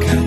가까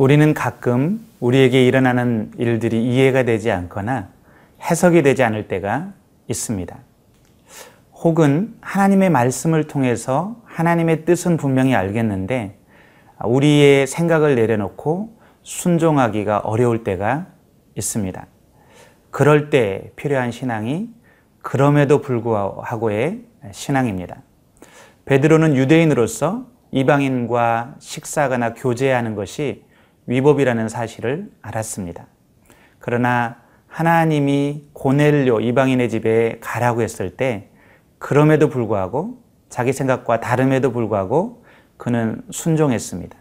우리는 가끔 우리에게 일어나는 일들이 이해가 되지 않거나 해석이 되지 않을 때가 있습니다. 혹은 하나님의 말씀을 통해서 하나님의 뜻은 분명히 알겠는데 우리의 생각을 내려놓고 순종하기가 어려울 때가 있습니다. 그럴 때 필요한 신앙이 그럼에도 불구하고의 신앙입니다. 베드로는 유대인으로서 이방인과 식사하거나 교제하는 것이 위법이라는 사실을 알았습니다. 그러나 하나님이 고넬료 이방인의 집에 가라고 했을 때 그럼에도 불구하고 자기 생각과 다름에도 불구하고 그는 순종했습니다.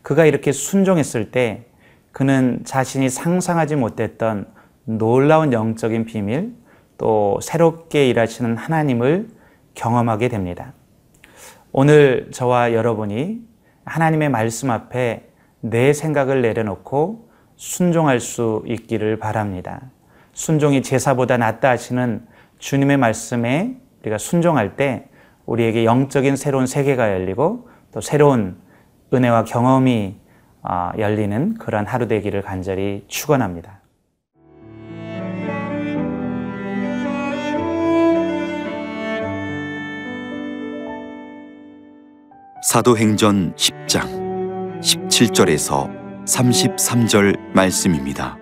그가 이렇게 순종했을 때 그는 자신이 상상하지 못했던 놀라운 영적인 비밀 또 새롭게 일하시는 하나님을 경험하게 됩니다. 오늘 저와 여러분이 하나님의 말씀 앞에 내 생각을 내려놓고 순종할 수 있기를 바랍니다. 순종이 제사보다 낫다 하시는 주님의 말씀에 우리가 순종할 때 우리에게 영적인 새로운 세계가 열리고 또 새로운 은혜와 경험이 아, 열리는 그런 하루 되기를 간절히 축원합니다. 사도행전 10장 17절에서 33절 말씀입니다.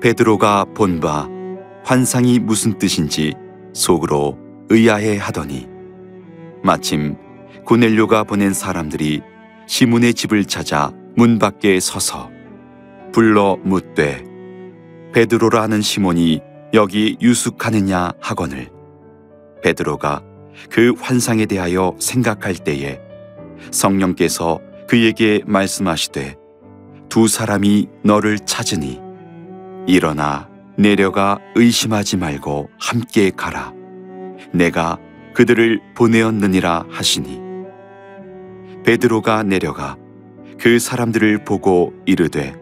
베드로가 본 바 환상이 무슨 뜻인지 속으로 의아해 하더니 마침 고넬료가 보낸 사람들이 시몬의 집을 찾아 문 밖에 서서 불러 묻되 베드로라 하는 시몬이 여기 유숙하느냐 하거늘 베드로가 그 환상에 대하여 생각할 때에 성령께서 그에게 말씀하시되 두 사람이 너를 찾으니 일어나 내려가 의심하지 말고 함께 가라. 내가 그들을 보내었느니라 하시니. 베드로가 내려가 그 사람들을 보고 이르되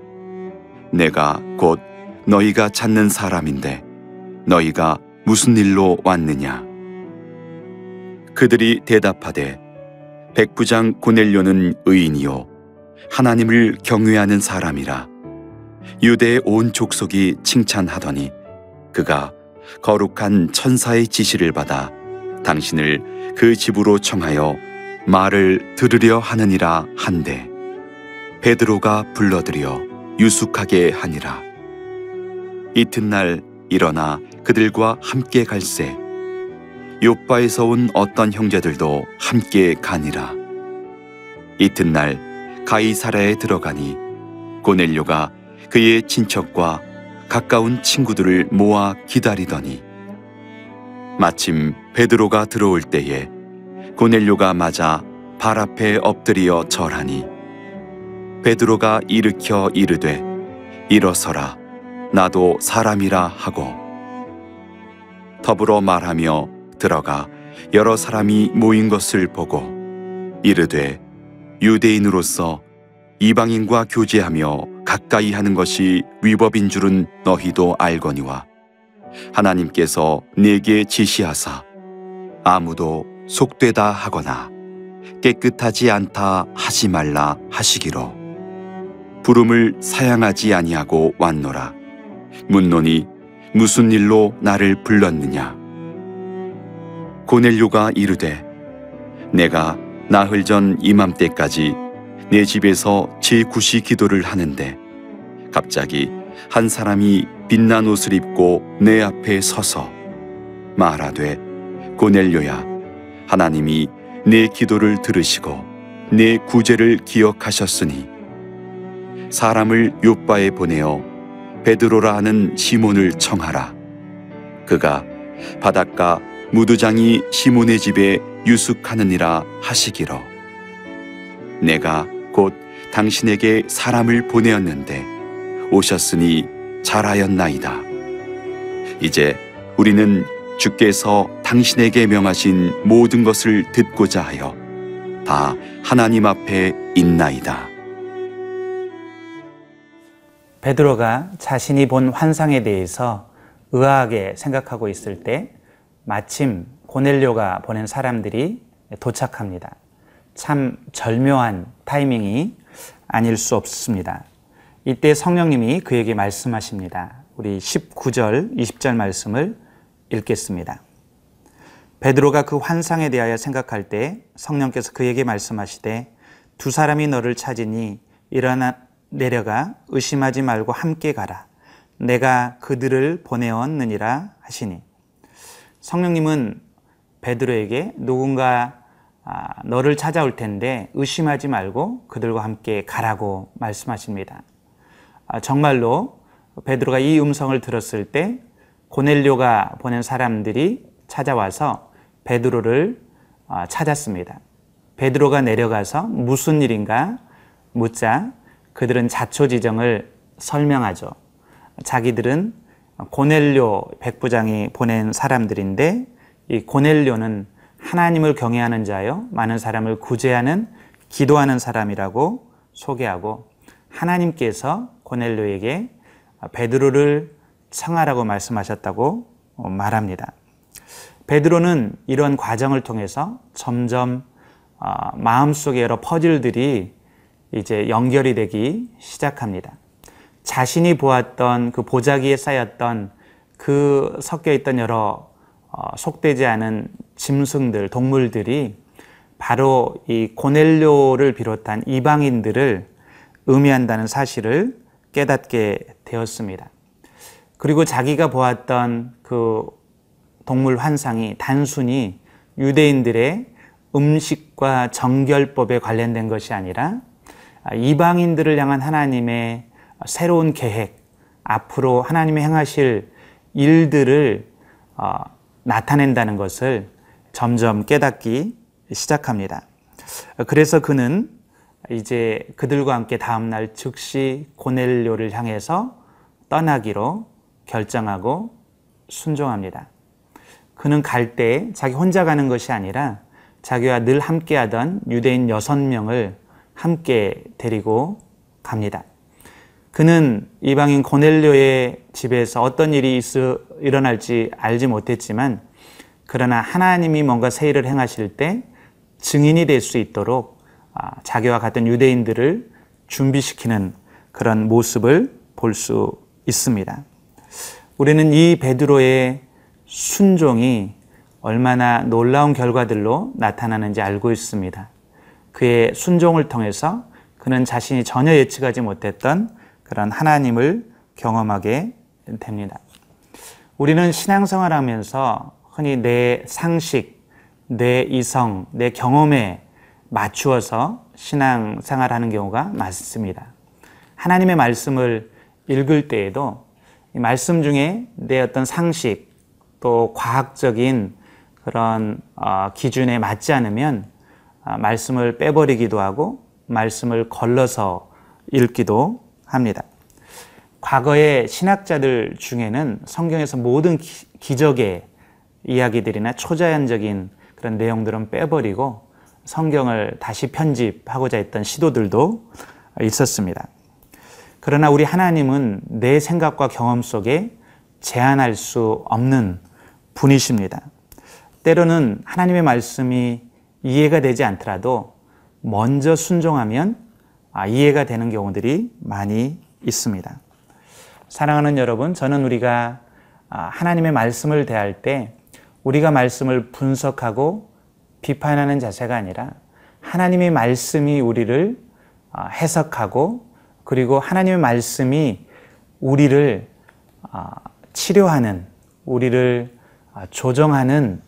내가 곧 너희가 찾는 사람인데 너희가 무슨 일로 왔느냐? 그들이 대답하되 백부장 고넬료는 의인이요. 하나님을 경외하는 사람이라. 유대의 온 족속이 칭찬하더니 그가 거룩한 천사의 지시를 받아 당신을 그 집으로 청하여 말을 들으려 하느니라 한데 베드로가 불러들여 유숙하게 하니라. 이튿날 일어나 그들과 함께 갈새 요바에서 온 어떤 형제들도 함께 가니라. 이튿날 가이사라에 들어가니 고넬료가 그의 친척과 가까운 친구들을 모아 기다리더니 마침 베드로가 들어올 때에 고넬료가 맞아 발 앞에 엎드리어 절하니 베드로가 일으켜 이르되 일어서라 나도 사람이라 하고 더불어 말하며 들어가 여러 사람이 모인 것을 보고 이르되 유대인으로서 이방인과 교제하며 가까이 하는 것이 위법인 줄은 너희도 알거니와 하나님께서 내게 지시하사 아무도 속되다 하거나 깨끗하지 않다 하지 말라 하시기로 부름을 사양하지 아니하고 왔노라. 묻노니 무슨 일로 나를 불렀느냐 고넬료가 이르되 내가 나흘 전 이맘때까지 내 집에서 제9시 기도를 하는데 갑자기 한 사람이 빛난 옷을 입고 내 앞에 서서 말하되 고넬료야 하나님이 내 기도를 들으시고 내 구제를 기억하셨으니 사람을 요바에 보내어 베드로라 하는 시몬을 청하라. 그가 바닷가 무두장이 시몬의 집에 유숙하느니라 하시기로. 내가 곧 당신에게 사람을 보내었는데 오셨으니 잘하였나이다. 이제 우리는 주께서 당신에게 명하신 모든 것을 듣고자 하여 다 하나님 앞에 있나이다. 베드로가 자신이 본 환상에 대해서 의아하게 생각하고 있을 때 마침 고넬료가 보낸 사람들이 도착합니다. 참 절묘한 타이밍이 아닐 수 없습니다. 이때 성령님이 그에게 말씀하십니다. 우리 19절, 20절 말씀을 읽겠습니다. 베드로가 그 환상에 대하여 생각할 때 성령께서 그에게 말씀하시되 두 사람이 너를 찾으니 일어나 내려가 의심하지 말고 함께 가라. 내가 그들을 보내었느니라 하시니 성령님은 베드로에게 누군가 아, 너를 찾아올 텐데 의심하지 말고 그들과 함께 가라고 말씀하십니다. 아, 정말로 베드로가 이 음성을 들었을 때 고넬료가 보낸 사람들이 찾아와서 베드로를 아, 찾았습니다. 베드로가 내려가서 무슨 일인가 묻자 그들은 자초지정을 설명하죠. 자기들은 고넬료 백부장이 보낸 사람들인데 이 고넬료는 하나님을 경외하는 자요 많은 사람을 구제하는 기도하는 사람이라고 소개하고 하나님께서 고넬료에게 베드로를 청하라고 말씀하셨다고 말합니다. 베드로는 이런 과정을 통해서 점점 어, 마음속의 여러 퍼즐들이 이제 연결이 되기 시작합니다. 자신이 보았던 그 보자기에 쌓였던 그 섞여 있던 여러 어, 속되지 않은 짐승들, 동물들이 바로 이 고넬료를 비롯한 이방인들을 의미한다는 사실을 깨닫게 되었습니다. 그리고 자기가 보았던 그 동물 환상이 단순히 유대인들의 음식과 정결법에 관련된 것이 아니라 이방인들을 향한 하나님의 새로운 계획, 앞으로 하나님이 행하실 일들을 어, 나타낸다는 것을 점점 깨닫기 시작합니다. 그래서 그는 이제 그들과 함께 다음날 즉시 고넬료를 향해서 떠나기로 결정하고 순종합니다. 그는 갈 때 자기 혼자 가는 것이 아니라 자기와 늘 함께하던 유대인 여섯 명을 함께 데리고 갑니다. 그는 이방인 고넬료의 집에서 어떤 일이 있어, 일어날지 알지 못했지만 그러나 하나님이 뭔가 새 일을 행하실 때 증인이 될 수 있도록 아, 자기와 같은 유대인들을 준비시키는 그런 모습을 볼 수 있습니다. 우리는 이 베드로의 순종이 얼마나 놀라운 결과들로 나타나는지 알고 있습니다. 그의 순종을 통해서 그는 자신이 전혀 예측하지 못했던 그런 하나님을 경험하게 됩니다. 우리는 신앙생활 하면서 흔히 내 상식, 내 이성, 내 경험에 맞추어서 신앙생활 하는 경우가 많습니다. 하나님의 말씀을 읽을 때에도 말씀 중에 내 어떤 상식 또 과학적인 그런 어, 기준에 맞지 않으면 아, 말씀을 빼버리기도 하고 말씀을 걸러서 읽기도 합니다. 과거의 신학자들 중에는 성경에서 모든 기적의 이야기들이나 초자연적인 그런 내용들은 빼버리고 성경을 다시 편집하고자 했던 시도들도 있었습니다. 그러나 우리 하나님은 내 생각과 경험 속에 제한할 수 없는 분이십니다. 때로는 하나님의 말씀이 이해가 되지 않더라도 먼저 순종하면 아, 이해가 되는 경우들이 많이 있습니다. 사랑하는 여러분, 저는 우리가 아, 하나님의 말씀을 대할 때 우리가 말씀을 분석하고 비판하는 자세가 아니라 하나님의 말씀이 우리를 아, 해석하고 그리고 하나님의 말씀이 우리를 치료하는, 우리를 조정하는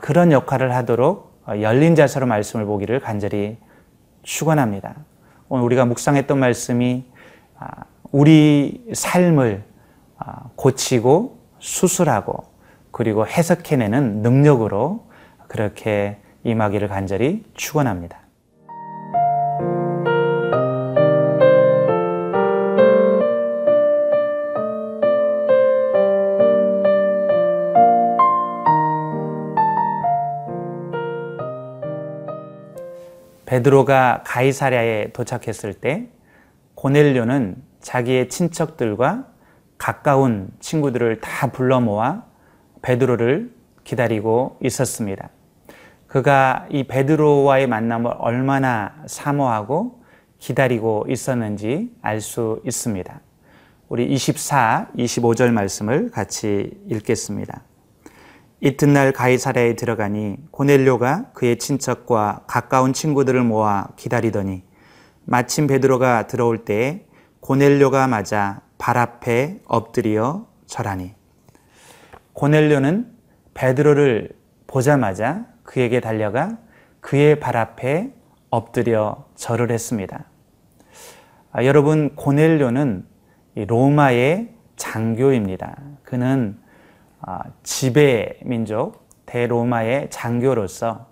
그런 역할을 하도록 열린 자세로 말씀을 보기를 간절히 축원합니다. 오늘 우리가 묵상했던 말씀이 아, 우리 삶을 아, 고치고 수술하고 그리고 해석해내는 능력으로 그렇게 임하기를 간절히 축원합니다. 베드로가 가이사랴에 도착했을 때 고넬료는 자기의 친척들과 가까운 친구들을 다 불러 모아 베드로를 기다리고 있었습니다. 그가 이 베드로와의 만남을 얼마나 사모하고 기다리고 있었는지 알 수 있습니다. 우리 24, 25절 말씀을 같이 읽겠습니다. 이튿날 가이사랴에 들어가니 고넬료가 그의 친척과 가까운 친구들을 모아 기다리더니 마침 베드로가 들어올 때에 고넬료가 맞아 발 앞에 엎드려 절하니 고넬료는 베드로를 보자마자 그에게 달려가 그의 발 앞에 엎드려 절을 했습니다. 아, 여러분 고넬료는 로마의 장교입니다. 그는 아, 지배 민족 대로마의 장교로서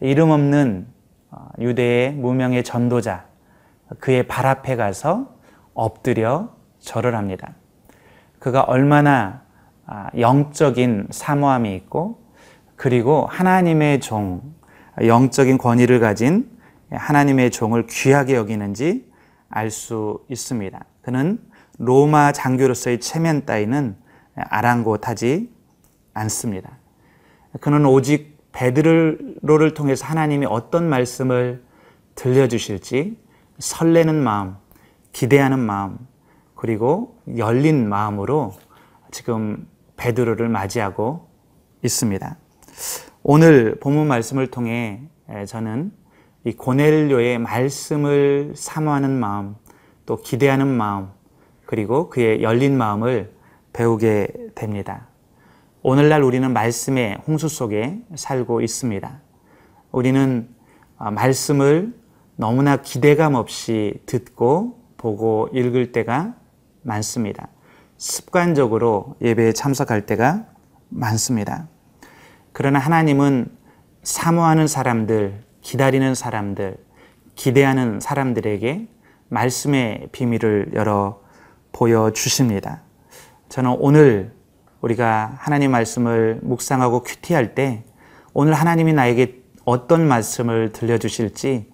이름 없는 아, 유대의 무명의 전도자 그의 발 앞에 가서 엎드려 절을 합니다. 그가 얼마나 아, 영적인 사모함이 있고 그리고 하나님의 종 영적인 권위를 가진 하나님의 종을 귀하게 여기는지 알 수 있습니다. 그는 로마 장교로서의 체면 따위는 아랑곳하지 않습니다. 그는 오직 베드로를 통해서 하나님이 어떤 말씀을 들려주실지 설레는 마음, 기대하는 마음, 그리고 열린 마음으로 지금 베드로를 맞이하고 있습니다. 오늘 본문 말씀을 통해 저는 이 고넬료의 말씀을 사모하는 마음, 또 기대하는 마음, 그리고 그의 열린 마음을 배우게 됩니다. 오늘날 우리는 말씀의 홍수 속에 살고 있습니다. 우리는 아, 말씀을 너무나 기대감 없이 듣고 보고 읽을 때가 많습니다. 습관적으로 예배에 참석할 때가 많습니다. 그러나 하나님은 사모하는 사람들, 기다리는 사람들, 기대하는 사람들에게 말씀의 비밀을 열어 보여주십니다. 저는 오늘 우리가 하나님 말씀을 묵상하고 큐티할 때 오늘 하나님이 나에게 어떤 말씀을 들려주실지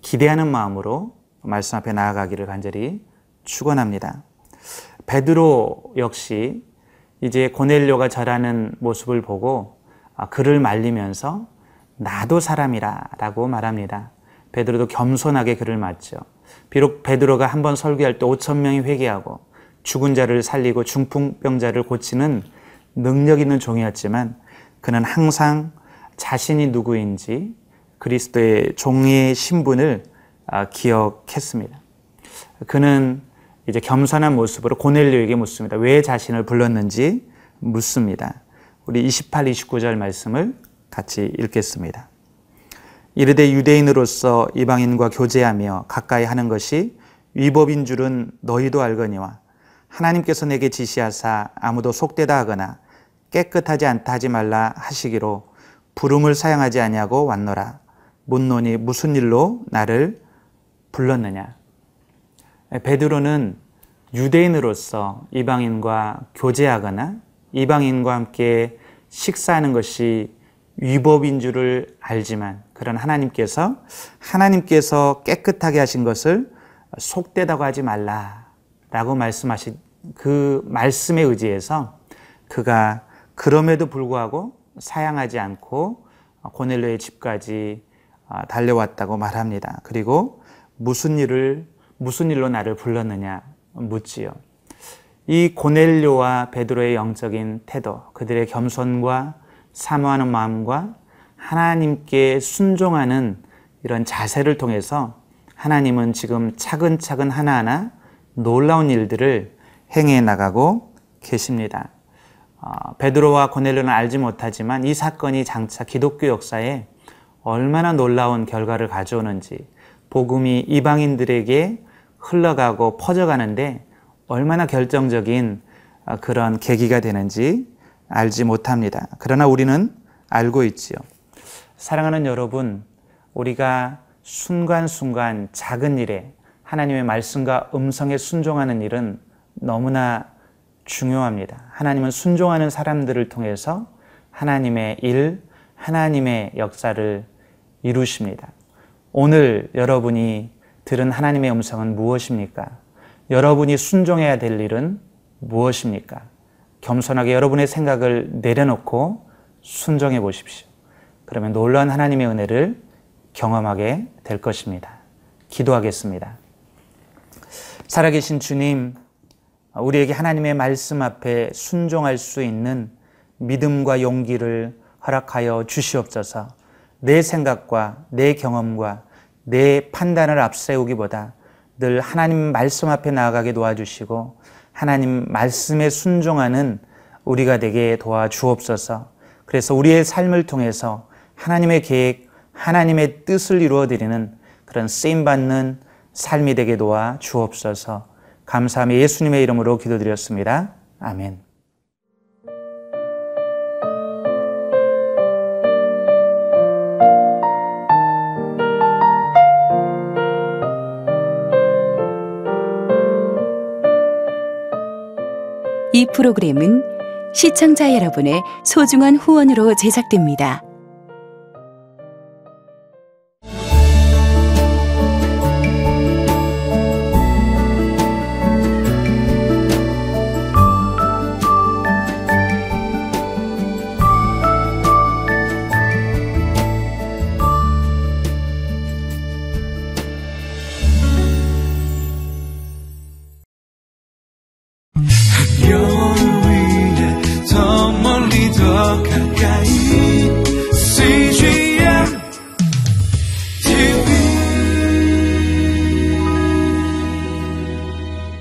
기대하는 마음으로 말씀 앞에 나아가기를 간절히 축원합니다. 베드로 역시 이제 고넬료가 절하는 모습을 보고 아, 그를 말리면서 나도 사람이라라고 말합니다. 베드로도 겸손하게 그를 맞죠. 비록 베드로가 한 번 설교할 때 5천 명이 회개하고 죽은 자를 살리고 중풍병자를 고치는 능력 있는 종이었지만 그는 항상 자신이 누구인지 그리스도의 종의 신분을 아, 기억했습니다. 그는 이제 겸손한 모습으로 고넬료에게 묻습니다. 왜 자신을 불렀는지 묻습니다. 우리 28, 29절 말씀을 같이 읽겠습니다. 이르되 유대인으로서 이방인과 교제하며 가까이 하는 것이 위법인 줄은 너희도 알거니와 하나님께서 내게 지시하사 아무도 속되다 하거나 깨끗하지 않다 하지 말라 하시기로 부름을 사용하지 아니하고 왔노라. 묻노니 무슨 일로 나를 불렀느냐? 베드로는 유대인으로서 이방인과 교제하거나 이방인과 함께 식사하는 것이 위법인 줄을 알지만 그런 하나님께서 하나님께서 깨끗하게 하신 것을 속되다고 하지 말라 라고 말씀하신 그 말씀에 의지해서 그가 그럼에도 불구하고 사양하지 않고 고넬료의 집까지 달려왔다고 말합니다. 그리고 무슨 일을 무슨 일로 나를 불렀느냐 묻지요. 이 고넬료와 베드로의 영적인 태도, 그들의 겸손과 사모하는 마음과 하나님께 순종하는 이런 자세를 통해서 하나님은 지금 차근차근 하나하나 놀라운 일들을 행해 나가고 계십니다. 어, 베드로와 고넬료는 알지 못하지만 이 사건이 장차 기독교 역사에 얼마나 놀라운 결과를 가져오는지 복음이 이방인들에게 흘러가고 퍼져가는데 얼마나 결정적인 어, 그런 계기가 되는지 알지 못합니다. 그러나 우리는 알고 있지요. 사랑하는 여러분, 우리가 순간순간 작은 일에 하나님의 말씀과 음성에 순종하는 일은 너무나 중요합니다. 하나님은 순종하는 사람들을 통해서 하나님의 일, 하나님의 역사를 이루십니다. 오늘 여러분이 들은 하나님의 음성은 무엇입니까? 여러분이 순종해야 될 일은 무엇입니까? 겸손하게 여러분의 생각을 내려놓고 순종해 보십시오. 그러면 놀라운 하나님의 은혜를 경험하게 될 것입니다. 기도하겠습니다. 살아계신 주님, 우리에게 하나님의 말씀 앞에 순종할 수 있는 믿음과 용기를 허락하여 주시옵소서. 내 생각과 내 경험과 내 판단을 앞세우기보다 늘 하나님 말씀 앞에 나아가게 도와주시고 하나님 말씀에 순종하는 우리가 되게 도와주옵소서. 그래서 우리의 삶을 통해서 하나님의 계획, 하나님의 뜻을 이루어드리는 그런 쓰임받는 삶이 되게 도와 주옵소서 감사하며 예수님의 이름으로 기도드렸습니다. 아멘. 이 프로그램은 시청자 여러분의 소중한 후원으로 제작됩니다.